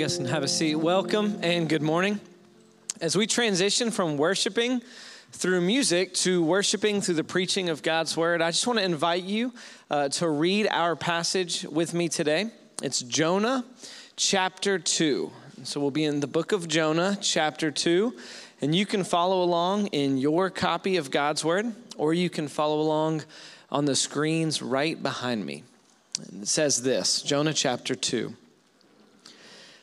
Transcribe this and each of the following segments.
You guys can have a seat. Welcome and good morning. As we transition from worshiping through music to worshiping through the preaching of God's word, I just want to invite you uh, to read our passage with me today. It's Jonah chapter 2. So we'll be in the book of Jonah, chapter 2. And you can follow along in your copy of God's word, or you can follow along on the screens right behind me. It says this Jonah chapter 2.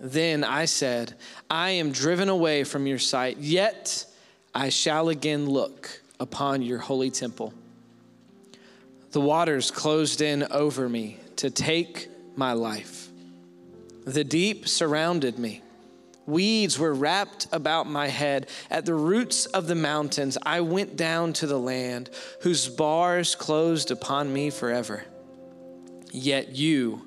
Then I said, I am driven away from your sight, yet I shall again look upon your holy temple. The waters closed in over me to take my life. The deep surrounded me. Weeds were wrapped about my head. At the roots of the mountains, I went down to the land whose bars closed upon me forever. Yet you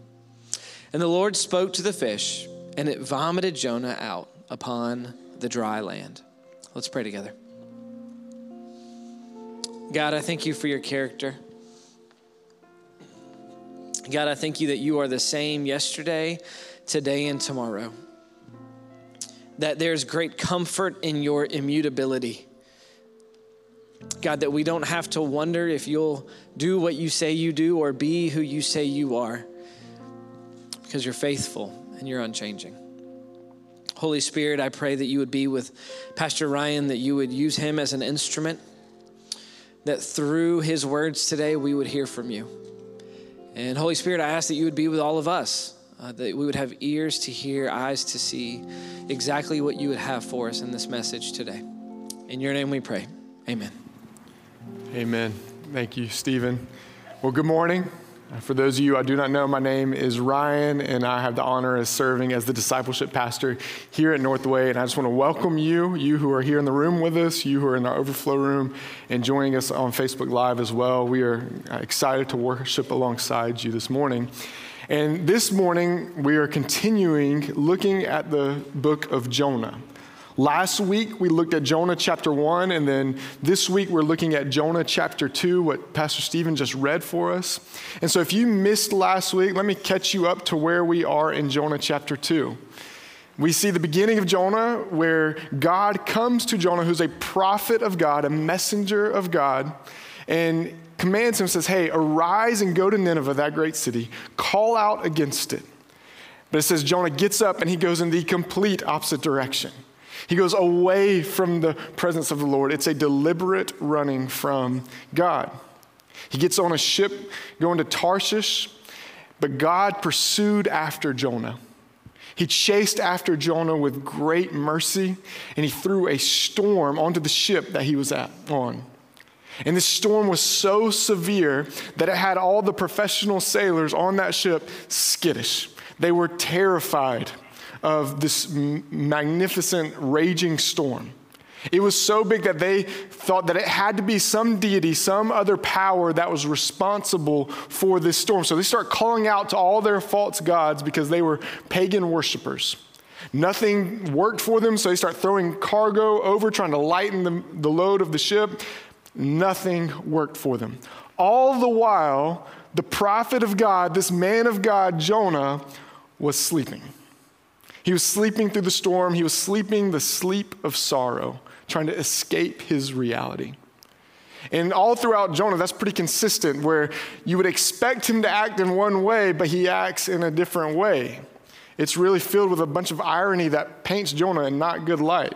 And the Lord spoke to the fish and it vomited Jonah out upon the dry land. Let's pray together. God, I thank you for your character. God, I thank you that you are the same yesterday, today, and tomorrow. That there's great comfort in your immutability. God, that we don't have to wonder if you'll do what you say you do or be who you say you are, because you're faithful and you're unchanging. Holy Spirit, I pray that you would be with Pastor Ryan, that you would use him as an instrument, that through his words today we would hear from you. And Holy Spirit, I ask that you would be with all of us, uh, that we would have ears to hear, eyes to see exactly what you would have for us in this message today. In your name we pray. Amen. Amen. Thank you, Stephen. Well, good morning. For those of you I do not know, my name is Ryan, and I have the honor of serving as the discipleship pastor here at Northway. And I just want to welcome you, you who are here in the room with us, you who are in our overflow room, and joining us on Facebook Live as well. We are excited to worship alongside you this morning. And this morning, we are continuing looking at the book of Jonah. Last week, we looked at Jonah chapter 1, and then this week, we're looking at Jonah chapter 2, what Pastor Stephen just read for us. And so, if you missed last week, let me catch you up to where we are in Jonah chapter 2. We see the beginning of Jonah where God comes to Jonah, who's a prophet of God, a messenger of God, and commands him, says, Hey, arise and go to Nineveh, that great city, call out against it. But it says Jonah gets up and he goes in the complete opposite direction. He goes away from the presence of the Lord. It's a deliberate running from God. He gets on a ship going to Tarshish, but God pursued after Jonah. He chased after Jonah with great mercy, and he threw a storm onto the ship that he was at, on. And this storm was so severe that it had all the professional sailors on that ship skittish. They were terrified of this magnificent raging storm. It was so big that they thought that it had to be some deity, some other power that was responsible for this storm. So they start calling out to all their false gods because they were pagan worshipers. Nothing worked for them, so they start throwing cargo over, trying to lighten the, the load of the ship. Nothing worked for them. All the while, the prophet of God, this man of God, Jonah, was sleeping. He was sleeping through the storm. He was sleeping the sleep of sorrow, trying to escape his reality. And all throughout Jonah, that's pretty consistent, where you would expect him to act in one way, but he acts in a different way. It's really filled with a bunch of irony that paints Jonah in not good light.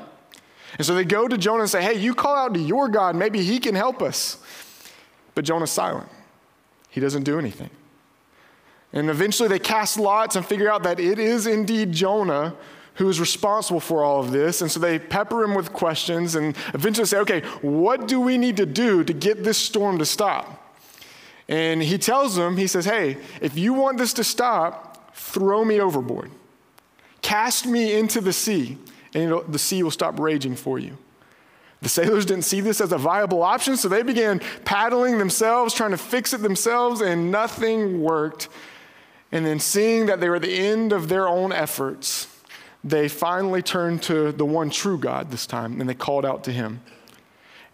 And so they go to Jonah and say, Hey, you call out to your God, maybe he can help us. But Jonah's silent, he doesn't do anything. And eventually they cast lots and figure out that it is indeed Jonah who is responsible for all of this. And so they pepper him with questions and eventually say, okay, what do we need to do to get this storm to stop? And he tells them, he says, hey, if you want this to stop, throw me overboard. Cast me into the sea, and the sea will stop raging for you. The sailors didn't see this as a viable option, so they began paddling themselves, trying to fix it themselves, and nothing worked. And then, seeing that they were at the end of their own efforts, they finally turned to the one true God this time, and they called out to him.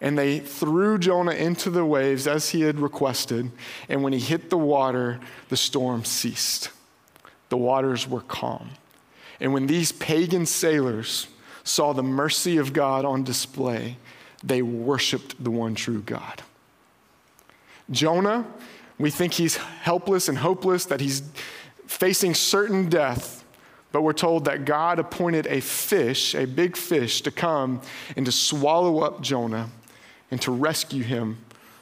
And they threw Jonah into the waves as he had requested. And when he hit the water, the storm ceased. The waters were calm. And when these pagan sailors saw the mercy of God on display, they worshiped the one true God. Jonah, we think he's helpless and hopeless, that he's facing certain death. But we're told that God appointed a fish, a big fish, to come and to swallow up Jonah and to rescue him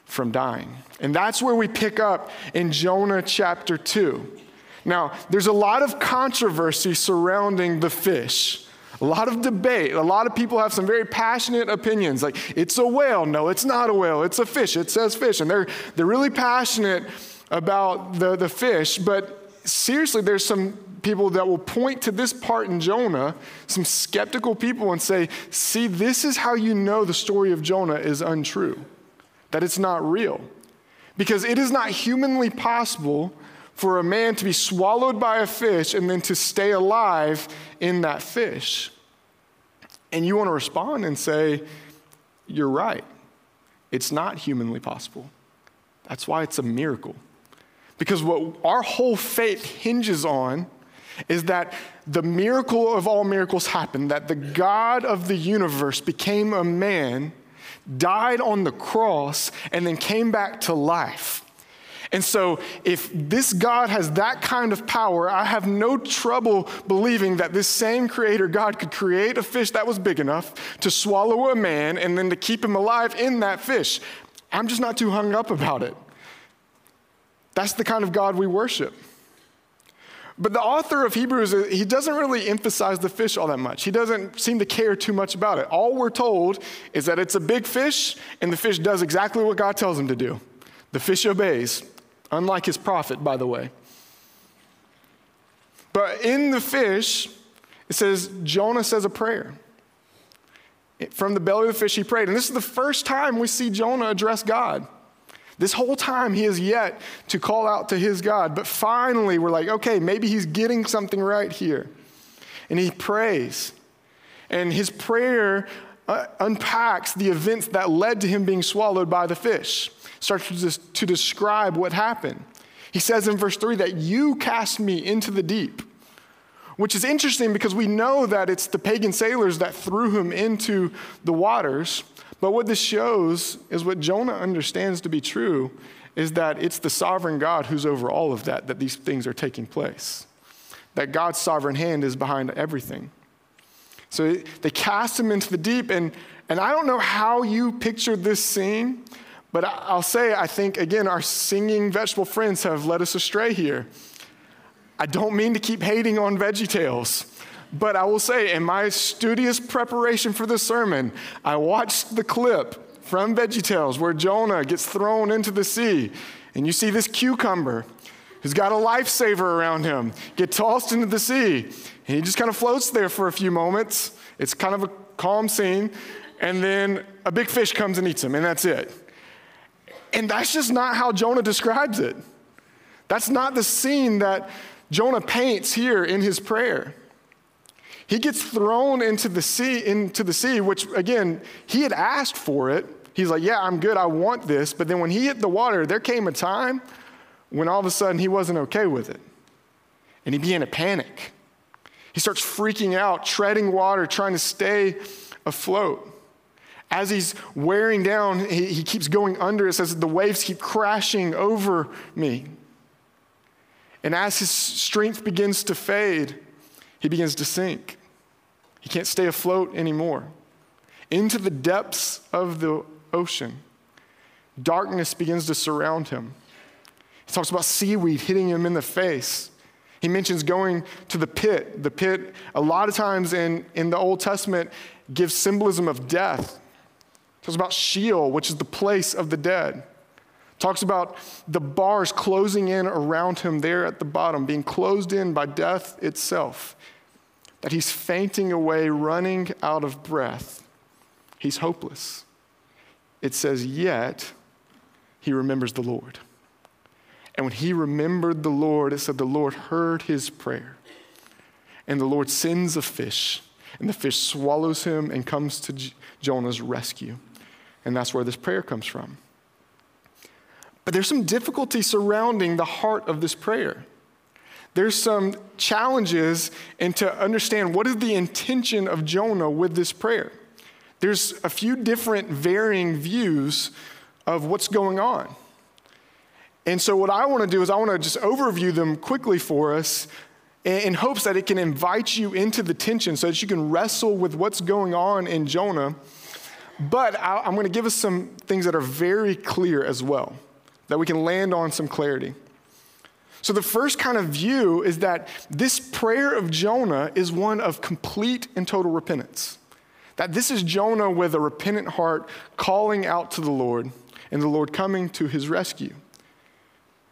from dying. And that's where we pick up in Jonah chapter 2. Now, there's a lot of controversy surrounding the fish. A lot of debate. A lot of people have some very passionate opinions. Like, it's a whale. No, it's not a whale. It's a fish. It says fish. And they're, they're really passionate about the, the fish. But seriously, there's some people that will point to this part in Jonah, some skeptical people, and say, see, this is how you know the story of Jonah is untrue, that it's not real. Because it is not humanly possible for a man to be swallowed by a fish and then to stay alive in that fish. And you want to respond and say, You're right. It's not humanly possible. That's why it's a miracle. Because what our whole faith hinges on is that the miracle of all miracles happened, that the God of the universe became a man, died on the cross, and then came back to life. And so, if this God has that kind of power, I have no trouble believing that this same creator God could create a fish that was big enough to swallow a man and then to keep him alive in that fish. I'm just not too hung up about it. That's the kind of God we worship. But the author of Hebrews, uh, he doesn't really emphasize the fish all that much. He doesn't seem to care too much about it. All we're told is that it's a big fish, and the fish does exactly what God tells him to do. The fish obeys, unlike his prophet, by the way. But in the fish, it says Jonah says a prayer. From the belly of the fish, he prayed. And this is the first time we see Jonah address God. This whole time, he has yet to call out to his God. But finally, we're like, okay, maybe he's getting something right here. And he prays. And his prayer uh, unpacks the events that led to him being swallowed by the fish, starts to, to describe what happened. He says in verse 3 that you cast me into the deep, which is interesting because we know that it's the pagan sailors that threw him into the waters. But what this shows is what Jonah understands to be true is that it's the sovereign God who's over all of that, that these things are taking place. That God's sovereign hand is behind everything. So they cast him into the deep, and, and I don't know how you pictured this scene, but I'll say, I think, again, our singing vegetable friends have led us astray here. I don't mean to keep hating on Veggie Tales. But I will say, in my studious preparation for this sermon, I watched the clip from VeggieTales where Jonah gets thrown into the sea, and you see this cucumber who's got a lifesaver around him get tossed into the sea, and he just kind of floats there for a few moments. It's kind of a calm scene, and then a big fish comes and eats him, and that's it. And that's just not how Jonah describes it. That's not the scene that Jonah paints here in his prayer. He gets thrown into the sea, into the sea, which again, he had asked for it. He's like, Yeah, I'm good, I want this. But then when he hit the water, there came a time when all of a sudden he wasn't okay with it. And he began to panic. He starts freaking out, treading water, trying to stay afloat. As he's wearing down, he, he keeps going under. It says, The waves keep crashing over me. And as his strength begins to fade, he begins to sink. He can't stay afloat anymore. into the depths of the ocean. Darkness begins to surround him. He talks about seaweed hitting him in the face. He mentions going to the pit. The pit, a lot of times in, in the Old Testament, gives symbolism of death. Talks about Sheol, which is the place of the dead. Talks about the bars closing in around him there at the bottom, being closed in by death itself. That he's fainting away, running out of breath. He's hopeless. It says, yet he remembers the Lord. And when he remembered the Lord, it said the Lord heard his prayer. And the Lord sends a fish, and the fish swallows him and comes to Jonah's rescue. And that's where this prayer comes from. But there's some difficulty surrounding the heart of this prayer. There's some challenges and to understand what is the intention of Jonah with this prayer. There's a few different varying views of what's going on. And so, what I want to do is, I want to just overview them quickly for us in hopes that it can invite you into the tension so that you can wrestle with what's going on in Jonah. But I'm going to give us some things that are very clear as well, that we can land on some clarity. So, the first kind of view is that this prayer of Jonah is one of complete and total repentance. That this is Jonah with a repentant heart calling out to the Lord and the Lord coming to his rescue.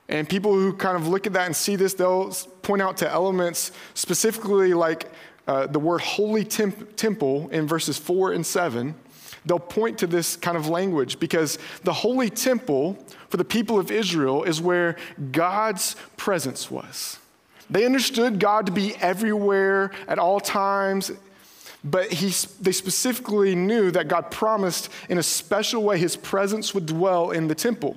And people who kind of look at that and see this, they'll point out to elements specifically like uh, the word holy temp- temple in verses 4 and 7. They'll point to this kind of language because the holy temple for the people of Israel is where God's presence was. They understood God to be everywhere at all times, but he, they specifically knew that God promised in a special way his presence would dwell in the temple.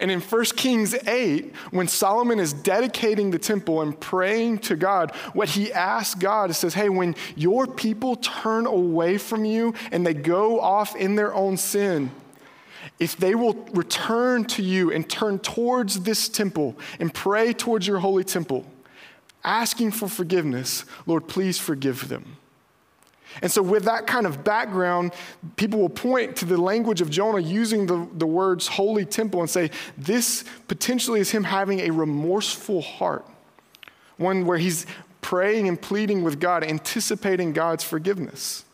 And in 1 Kings 8, when Solomon is dedicating the temple and praying to God, what he asks God is says, Hey, when your people turn away from you and they go off in their own sin, if they will return to you and turn towards this temple and pray towards your holy temple, asking for forgiveness, Lord, please forgive them. And so, with that kind of background, people will point to the language of Jonah using the, the words holy temple and say, this potentially is him having a remorseful heart, one where he's praying and pleading with God, anticipating God's forgiveness.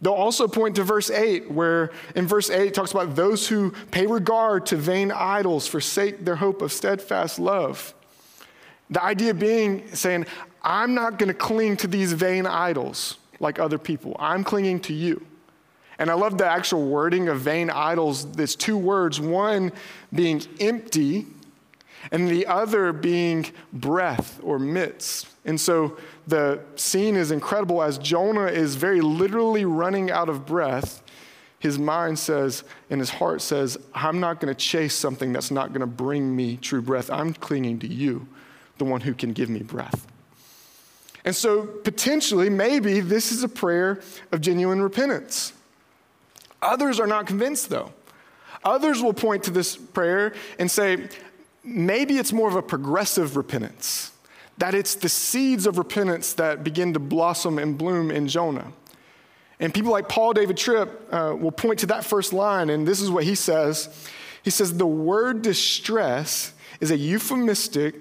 They'll also point to verse 8, where in verse 8 it talks about those who pay regard to vain idols, forsake their hope of steadfast love. The idea being saying, I'm not going to cling to these vain idols like other people. I'm clinging to you. And I love the actual wording of vain idols. There's two words one being empty, and the other being breath or midst. And so the scene is incredible as Jonah is very literally running out of breath. His mind says, and his heart says, I'm not going to chase something that's not going to bring me true breath. I'm clinging to you, the one who can give me breath. And so, potentially, maybe this is a prayer of genuine repentance. Others are not convinced, though. Others will point to this prayer and say, maybe it's more of a progressive repentance, that it's the seeds of repentance that begin to blossom and bloom in Jonah. And people like Paul David Tripp uh, will point to that first line, and this is what he says. He says, The word distress is a euphemistic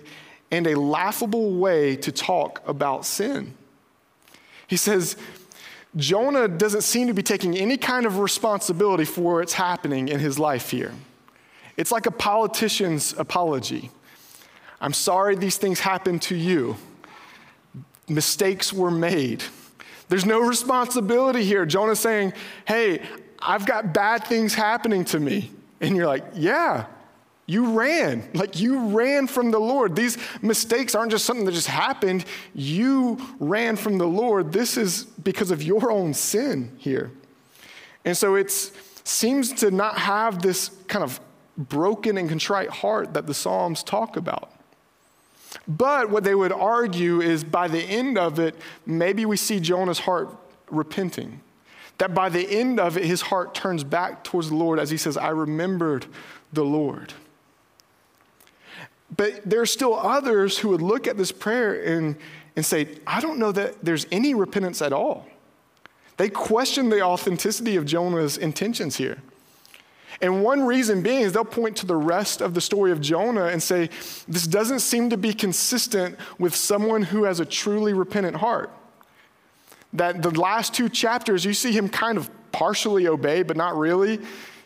and a laughable way to talk about sin. He says, Jonah doesn't seem to be taking any kind of responsibility for what's happening in his life here. It's like a politician's apology. I'm sorry these things happened to you. Mistakes were made. There's no responsibility here. Jonah's saying, Hey, I've got bad things happening to me. And you're like, Yeah, you ran. Like you ran from the Lord. These mistakes aren't just something that just happened. You ran from the Lord. This is because of your own sin here. And so it seems to not have this kind of broken and contrite heart that the Psalms talk about. But what they would argue is by the end of it, maybe we see Jonah's heart repenting. That by the end of it, his heart turns back towards the Lord as he says, I remembered the Lord. But there are still others who would look at this prayer and, and say, I don't know that there's any repentance at all. They question the authenticity of Jonah's intentions here. And one reason being is they'll point to the rest of the story of Jonah and say, this doesn't seem to be consistent with someone who has a truly repentant heart. That the last two chapters, you see him kind of partially obey, but not really.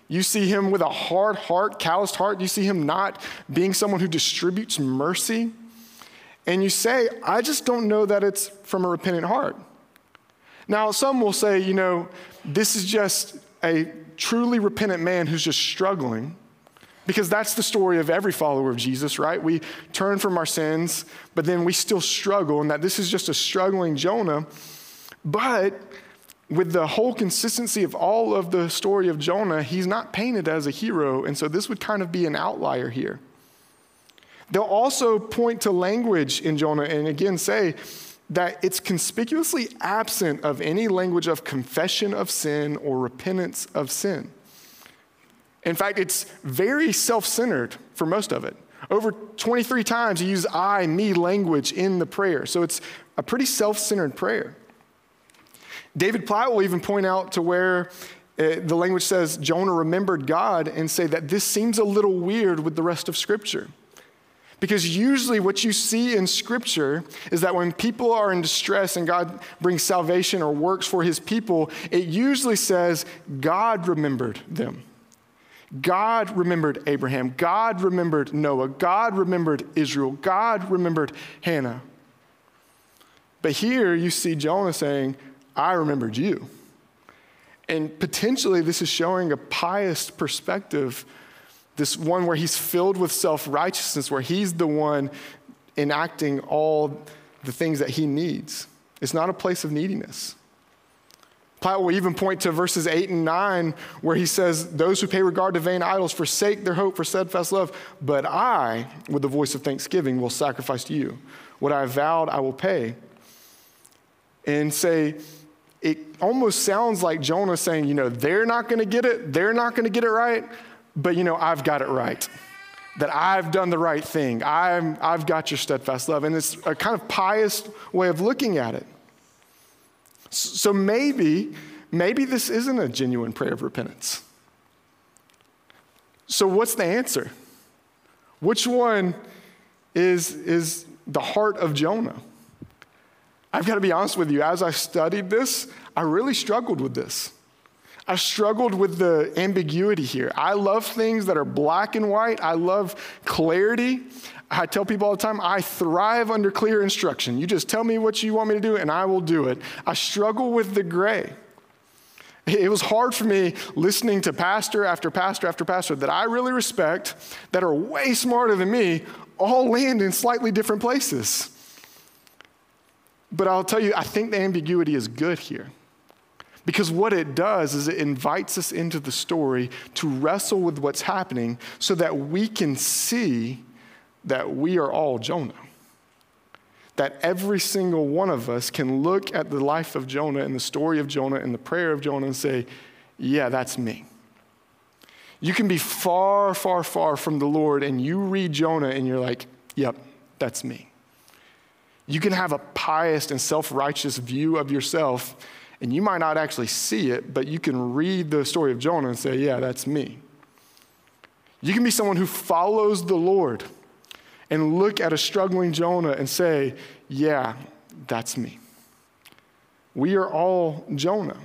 You see him with a hard heart, calloused heart. You see him not being someone who distributes mercy. And you say, I just don't know that it's from a repentant heart. Now, some will say, you know, this is just a truly repentant man who's just struggling. Because that's the story of every follower of Jesus, right? We turn from our sins, but then we still struggle, and that this is just a struggling Jonah. But with the whole consistency of all of the story of Jonah, he's not painted as a hero, and so this would kind of be an outlier here. They'll also point to language in Jonah and again say, that it's conspicuously absent of any language of confession of sin or repentance of sin. In fact, it's very self centered for most of it. Over 23 times, he uses I, me language in the prayer. So it's a pretty self centered prayer. David Platt will even point out to where uh, the language says Jonah remembered God and say that this seems a little weird with the rest of Scripture. Because usually, what you see in Scripture is that when people are in distress and God brings salvation or works for his people, it usually says God remembered them. God remembered Abraham. God remembered Noah. God remembered Israel. God remembered Hannah. But here you see Jonah saying, I remembered you. And potentially, this is showing a pious perspective this one where he's filled with self righteousness, where he's the one enacting all the things that he needs. It's not a place of neediness. Platt will even point to verses 8 and 9 where he says, Those who pay regard to vain idols forsake their hope for steadfast love, but I, with the voice of thanksgiving, will sacrifice to you. What I vowed, I will pay. And say, it almost sounds like Jonah saying, You know, they're not going to get it, they're not going to get it right but you know, I've got it right. That I've done the right thing. I'm, I've got your steadfast love. And it's a kind of pious way of looking at it. So maybe, maybe this isn't a genuine prayer of repentance. So what's the answer? Which one is, is the heart of Jonah? I've got to be honest with you, as I studied this, I really struggled with this. I struggled with the ambiguity here. I love things that are black and white. I love clarity. I tell people all the time, I thrive under clear instruction. You just tell me what you want me to do, and I will do it. I struggle with the gray. It was hard for me listening to pastor after pastor after pastor that I really respect, that are way smarter than me, all land in slightly different places. But I'll tell you, I think the ambiguity is good here. Because what it does is it invites us into the story to wrestle with what's happening so that we can see that we are all Jonah. That every single one of us can look at the life of Jonah and the story of Jonah and the prayer of Jonah and say, yeah, that's me. You can be far, far, far from the Lord and you read Jonah and you're like, yep, that's me. You can have a pious and self righteous view of yourself and you might not actually see it, but you can read the story of Jonah and say, yeah, that's me. You can be someone who follows the Lord and look at a struggling Jonah and say, yeah, that's me. We are all Jonah,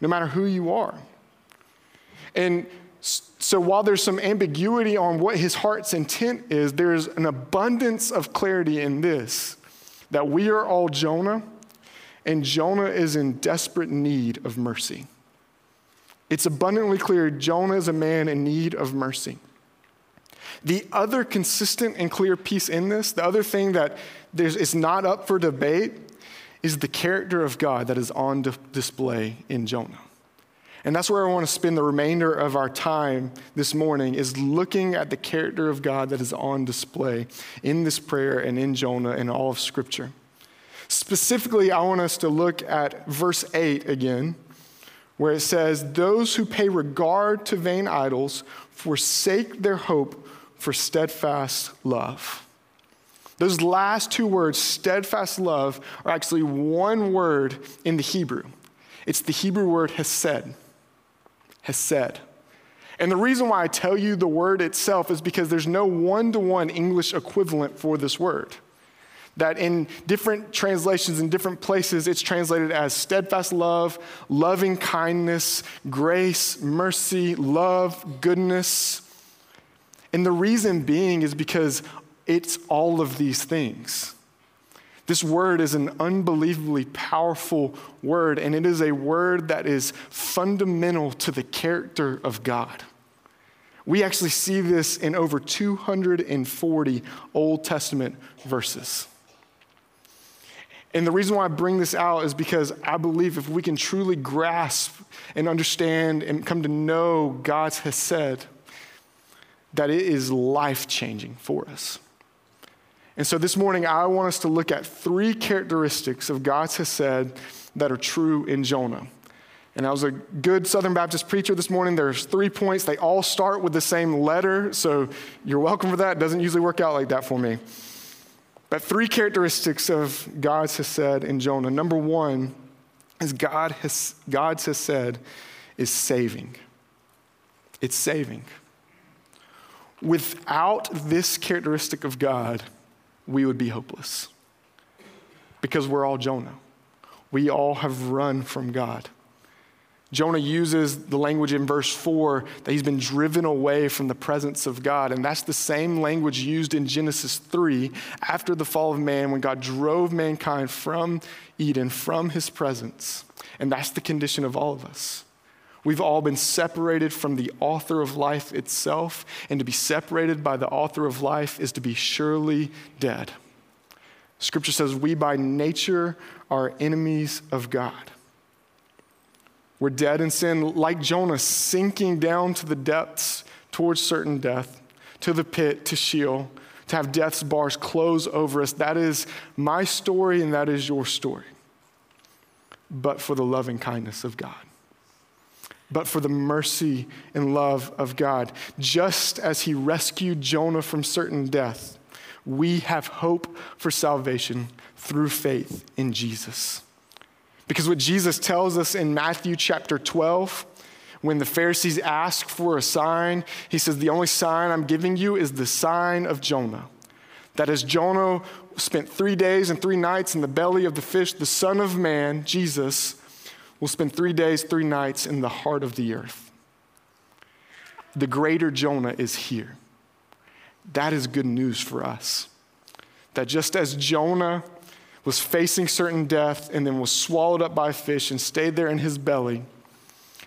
no matter who you are. And so while there's some ambiguity on what his heart's intent is, there's an abundance of clarity in this that we are all Jonah and Jonah is in desperate need of mercy. It's abundantly clear Jonah is a man in need of mercy. The other consistent and clear piece in this, the other thing that is not up for debate, is the character of God that is on display in Jonah. And that's where I want to spend the remainder of our time this morning is looking at the character of God that is on display in this prayer and in Jonah and all of Scripture. Specifically, I want us to look at verse 8 again, where it says, Those who pay regard to vain idols forsake their hope for steadfast love. Those last two words, steadfast love, are actually one word in the Hebrew. It's the Hebrew word hesed. Hesed. And the reason why I tell you the word itself is because there's no one to one English equivalent for this word. That in different translations, in different places, it's translated as steadfast love, loving kindness, grace, mercy, love, goodness. And the reason being is because it's all of these things. This word is an unbelievably powerful word, and it is a word that is fundamental to the character of God. We actually see this in over 240 Old Testament verses. And the reason why I bring this out is because I believe if we can truly grasp and understand and come to know God's Hesed, that it is life changing for us. And so this morning, I want us to look at three characteristics of God's Hesed that are true in Jonah. And I was a good Southern Baptist preacher this morning. There's three points. They all start with the same letter, so you're welcome for that. It doesn't usually work out like that for me. But three characteristics of God's Hesed in Jonah. Number one is God has, God's Hesed is saving. It's saving. Without this characteristic of God, we would be hopeless because we're all Jonah. We all have run from God. Jonah uses the language in verse 4 that he's been driven away from the presence of God. And that's the same language used in Genesis 3 after the fall of man when God drove mankind from Eden, from his presence. And that's the condition of all of us. We've all been separated from the author of life itself, and to be separated by the author of life is to be surely dead. Scripture says, We by nature are enemies of God. We're dead in sin, like Jonah, sinking down to the depths towards certain death, to the pit, to Sheol, to have death's bars close over us. That is my story, and that is your story. But for the loving kindness of God but for the mercy and love of God. Just as he rescued Jonah from certain death, we have hope for salvation through faith in Jesus. Because what Jesus tells us in Matthew chapter 12, when the Pharisees ask for a sign, he says, The only sign I'm giving you is the sign of Jonah. That as Jonah spent three days and three nights in the belly of the fish, the Son of Man, Jesus, will spend three days, three nights in the heart of the earth. The greater Jonah is here. That is good news for us. That just as Jonah was facing certain death and then was swallowed up by a fish and stayed there in his belly,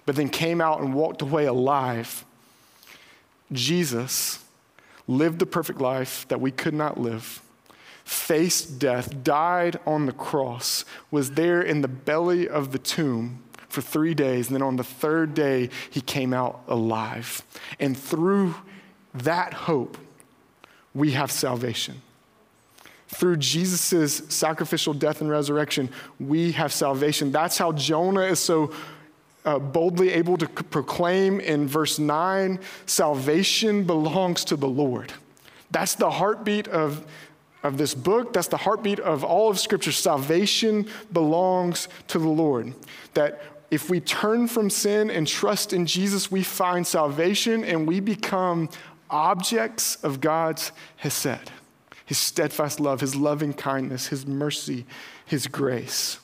but then came out and walked away alive. Jesus lived the perfect life that we could not live, faced death, died on the cross, was there in the belly of the tomb for three days, and then on the third day, he came out alive. And through that hope, we have salvation. Through Jesus' sacrificial death and resurrection, we have salvation. That's how Jonah is so uh, boldly able to c- proclaim in verse 9 salvation belongs to the Lord. That's the heartbeat of, of this book. That's the heartbeat of all of Scripture. Salvation belongs to the Lord. That if we turn from sin and trust in Jesus, we find salvation and we become objects of God's Hesed his steadfast love, his loving kindness, his mercy, his grace.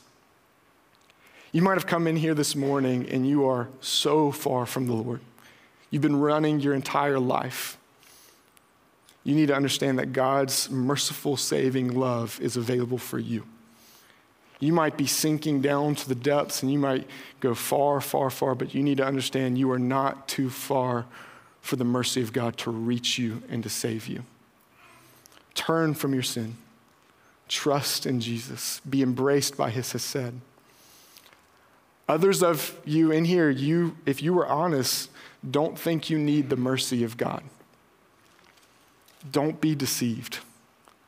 You might have come in here this morning and you are so far from the Lord. You've been running your entire life. You need to understand that God's merciful, saving love is available for you. You might be sinking down to the depths and you might go far, far, far, but you need to understand you are not too far for the mercy of God to reach you and to save you. Turn from your sin. Trust in Jesus. Be embraced by his Hesed. Others of you in here, you, if you were honest, don't think you need the mercy of God. Don't be deceived.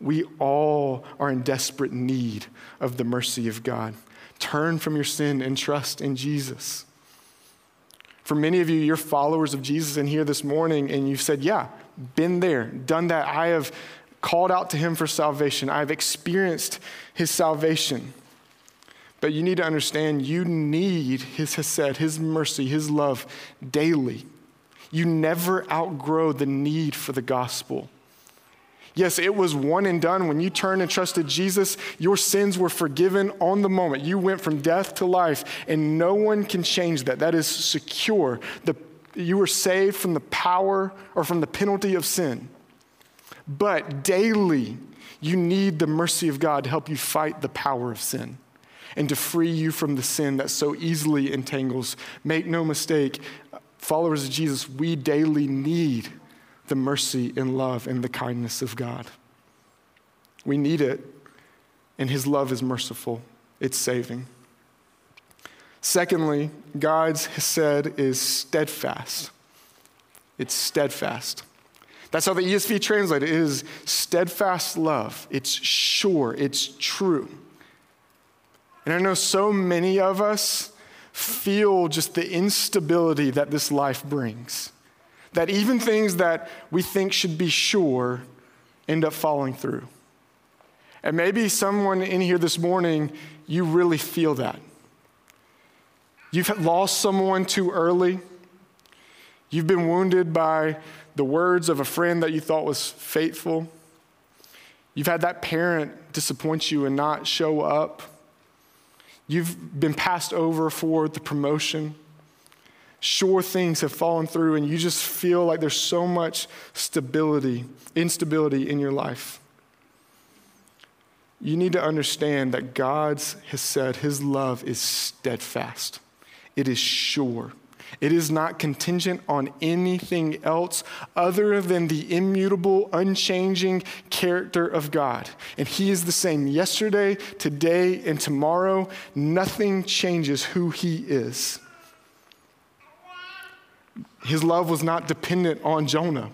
We all are in desperate need of the mercy of God. Turn from your sin and trust in Jesus. For many of you, you're followers of Jesus in here this morning, and you've said, Yeah, been there, done that. I have called out to him for salvation. I've experienced his salvation. But you need to understand you need his hesed, his mercy, his love daily. You never outgrow the need for the gospel. Yes, it was one and done. When you turned and trusted Jesus, your sins were forgiven on the moment. You went from death to life, and no one can change that. That is secure. The, you were saved from the power or from the penalty of sin. But daily, you need the mercy of God to help you fight the power of sin and to free you from the sin that so easily entangles. Make no mistake, followers of Jesus, we daily need the mercy and love and the kindness of God. We need it, and His love is merciful, it's saving. Secondly, God's Hesed is steadfast. It's steadfast. That's how the ESV translates it is steadfast love. It's sure, it's true. And I know so many of us feel just the instability that this life brings. That even things that we think should be sure end up falling through. And maybe someone in here this morning, you really feel that. You've lost someone too early. You've been wounded by the words of a friend that you thought was faithful. You've had that parent disappoint you and not show up. You've been passed over for the promotion. Sure things have fallen through, and you just feel like there's so much stability, instability in your life. You need to understand that God's Hesed his love is steadfast. It is sure. It is not contingent on anything else other than the immutable, unchanging character of God. And He is the same yesterday, today, and tomorrow. Nothing changes who He is. His love was not dependent on Jonah.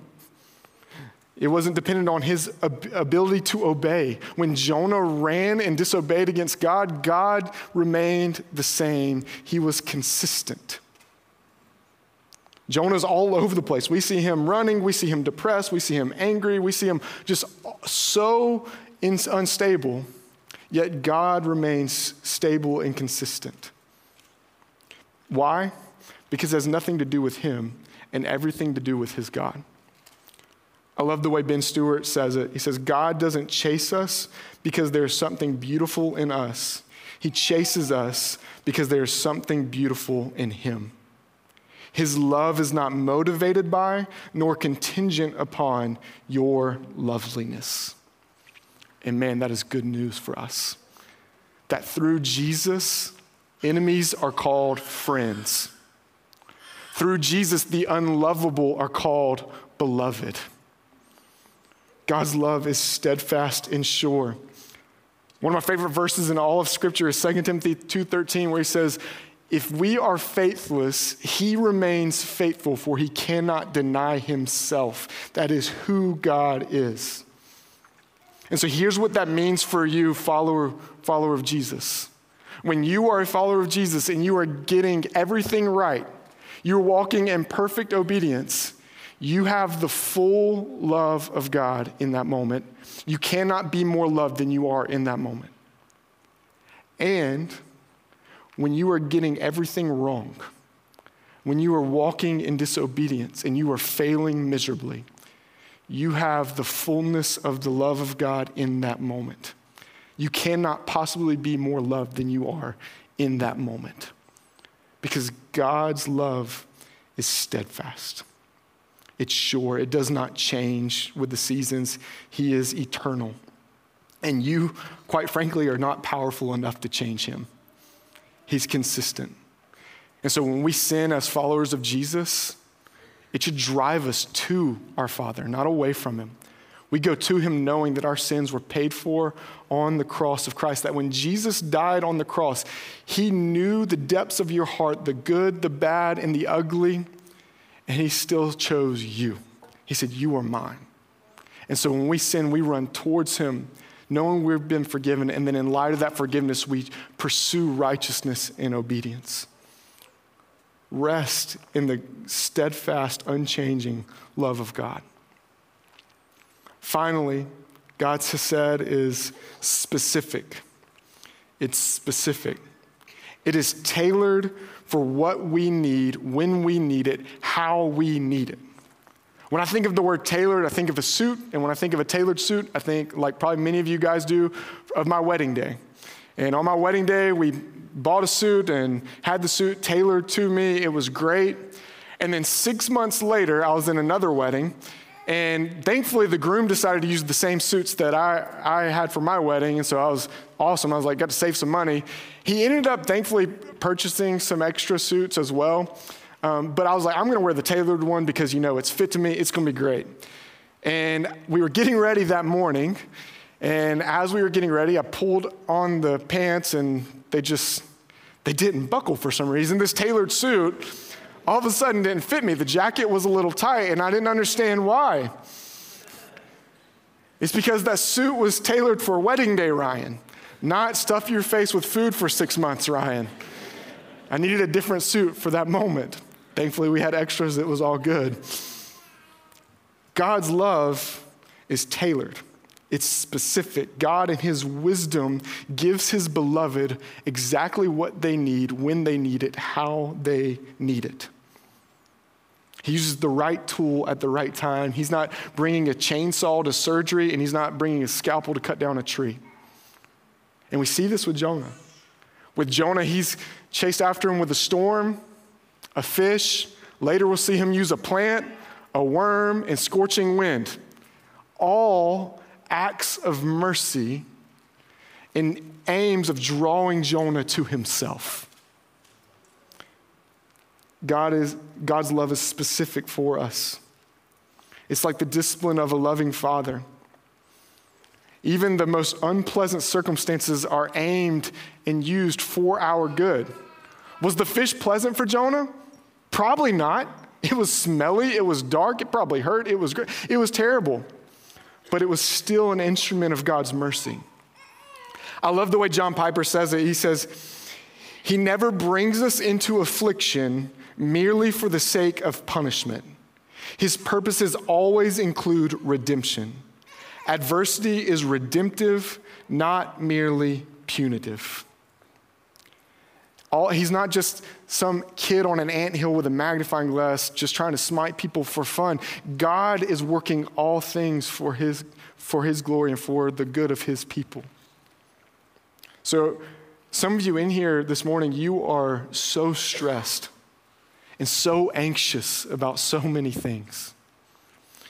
It wasn't dependent on his ability to obey. When Jonah ran and disobeyed against God, God remained the same. He was consistent. Jonah's all over the place. We see him running, we see him depressed, we see him angry, we see him just so unstable, yet God remains stable and consistent. Why? Because it has nothing to do with him and everything to do with his God. I love the way Ben Stuart says it. He says, God doesn't chase us because there's something beautiful in us. He chases us because there's something beautiful in him. His love is not motivated by nor contingent upon your loveliness. And man, that is good news for us. That through Jesus, enemies are called friends. Through Jesus, the unlovable are called beloved. God's love is steadfast and sure. One of my favorite verses in all of Scripture is 2 Timothy 2:13, where he says, if we are faithless, he remains faithful, for he cannot deny himself. That is who God is. And so here's what that means for you, follower, follower of Jesus. When you are a follower of Jesus and you are getting everything right, you're walking in perfect obedience, you have the full love of God in that moment. You cannot be more loved than you are in that moment. And when you are getting everything wrong, when you are walking in disobedience and you are failing miserably, you have the fullness of the love of God in that moment. You cannot possibly be more loved than you are in that moment because God's love is steadfast. It's sure. It does not change with the seasons. He is eternal. And you, quite frankly, are not powerful enough to change him. He's consistent. And so when we sin as followers of Jesus, it should drive us to our Father, not away from Him. We go to Him knowing that our sins were paid for on the cross of Christ. That when Jesus died on the cross, He knew the depths of your heart, the good, the bad, and the ugly, and He still chose you. He said, You are mine. And so when we sin, we run towards Him knowing we've been forgiven, and then in light of that forgiveness, we pursue righteousness and obedience. Rest in the steadfast, unchanging love of God. Finally, God's Hesed is specific. It's specific. It is tailored for what we need, when we need it, how we need it. When I think of the word tailored, I think of a suit. And when I think of a tailored suit, I think, like probably many of you guys do, of my wedding day. And on my wedding day, we bought a suit and had the suit tailored to me. It was great. And then six months later, I was in another wedding. And thankfully, the groom decided to use the same suits that I, I had for my wedding. And so I was awesome. I was like, got to save some money. He ended up, thankfully, purchasing some extra suits as well. Um, but I was like, I'm going to wear the tailored one because, you know, it's fit to me. It's going to be great. And we were getting ready that morning. And as we were getting ready, I pulled on the pants and they just, they didn't buckle for some reason. This tailored suit all of a sudden didn't fit me. The jacket was a little tight and I didn't understand why. It's because that suit was tailored for wedding day, Ryan, not stuff your face with food for six months, Ryan. I needed a different suit for that moment. Thankfully, we had extras, it was all good. God's love is tailored. It's specific. God, in His wisdom, gives His beloved exactly what they need, when they need it, how they need it. He uses the right tool at the right time. He's not bringing a chainsaw to surgery, and He's not bringing a scalpel to cut down a tree. And we see this with Jonah. With Jonah, He's chased after him with a storm a fish. Later, we'll see him use a plant, a worm, and scorching wind. All acts of mercy in aims of drawing Jonah to himself. God is, God's love is specific for us. It's like the discipline of a loving father. Even the most unpleasant circumstances are aimed and used for our good. Was the fish pleasant for Jonah? Probably not. It was smelly, it was dark, it probably hurt, it was great. It was terrible. But it was still an instrument of God's mercy. I love the way John Piper says it. He says, He never brings us into affliction merely for the sake of punishment. His purposes always include redemption. Adversity is redemptive, not merely punitive. All, he's not just some kid on an ant hill with a magnifying glass just trying to smite people for fun. God is working all things for his, for his glory and for the good of his people. So, some of you in here this morning, you are so stressed and so anxious about so many things.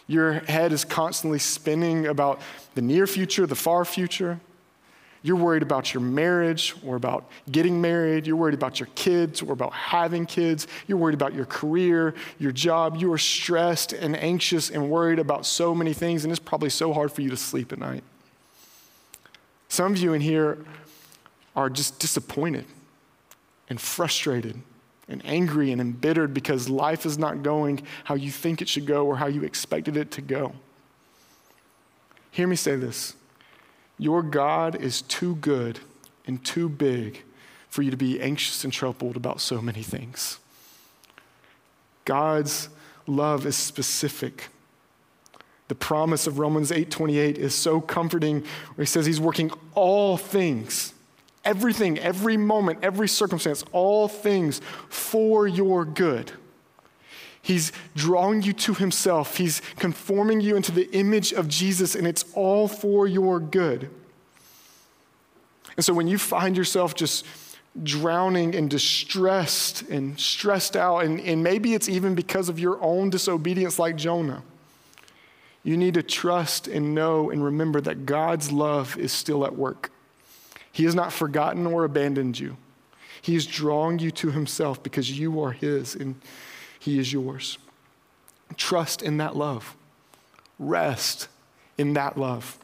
Your head is constantly spinning about the near future, the far future. You're worried about your marriage or about getting married. You're worried about your kids or about having kids. You're worried about your career, your job. You are stressed and anxious and worried about so many things, and it's probably so hard for you to sleep at night. Some of you in here are just disappointed and frustrated and angry and embittered because life is not going how you think it should go or how you expected it to go. Hear me say this your God is too good and too big for you to be anxious and troubled about so many things. God's love is specific. The promise of Romans 8:28 is so comforting where he says he's working all things, everything, every moment, every circumstance, all things for your good. He's drawing you to himself. He's conforming you into the image of Jesus, and it's all for your good. And so when you find yourself just drowning and distressed and stressed out, and, and maybe it's even because of your own disobedience, like Jonah, you need to trust and know and remember that God's love is still at work. He has not forgotten or abandoned you. He is drawing you to Himself because you are His and he is yours. Trust in that love, rest in that love.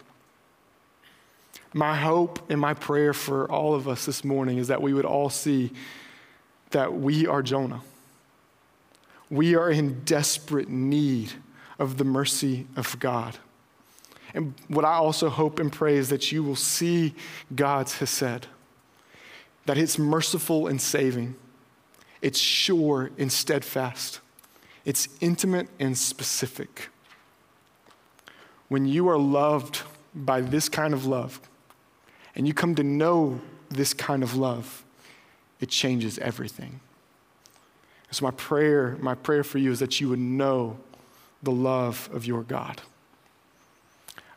My hope and my prayer for all of us this morning is that we would all see that we are Jonah. We are in desperate need of the mercy of God. And what I also hope and pray is that you will see God's Hesed, that it's merciful and saving it's sure and steadfast. It's intimate and specific. When you are loved by this kind of love, and you come to know this kind of love, it changes everything. So my prayer, my prayer for you is that you would know the love of your God.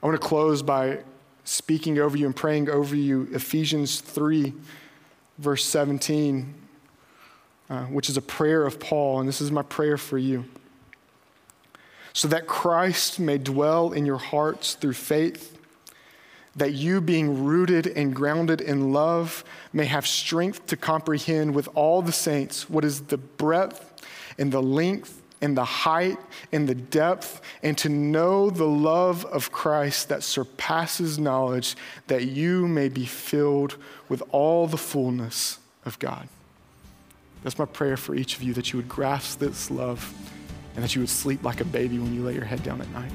I want to close by speaking over you and praying over you Ephesians 3, verse 17, uh, which is a prayer of Paul, and this is my prayer for you. So that Christ may dwell in your hearts through faith that you, being rooted and grounded in love, may have strength to comprehend with all the saints what is the breadth and the length and the height and the depth, and to know the love of Christ that surpasses knowledge, that you may be filled with all the fullness of God. That's my prayer for each of you that you would grasp this love and that you would sleep like a baby when you lay your head down at night.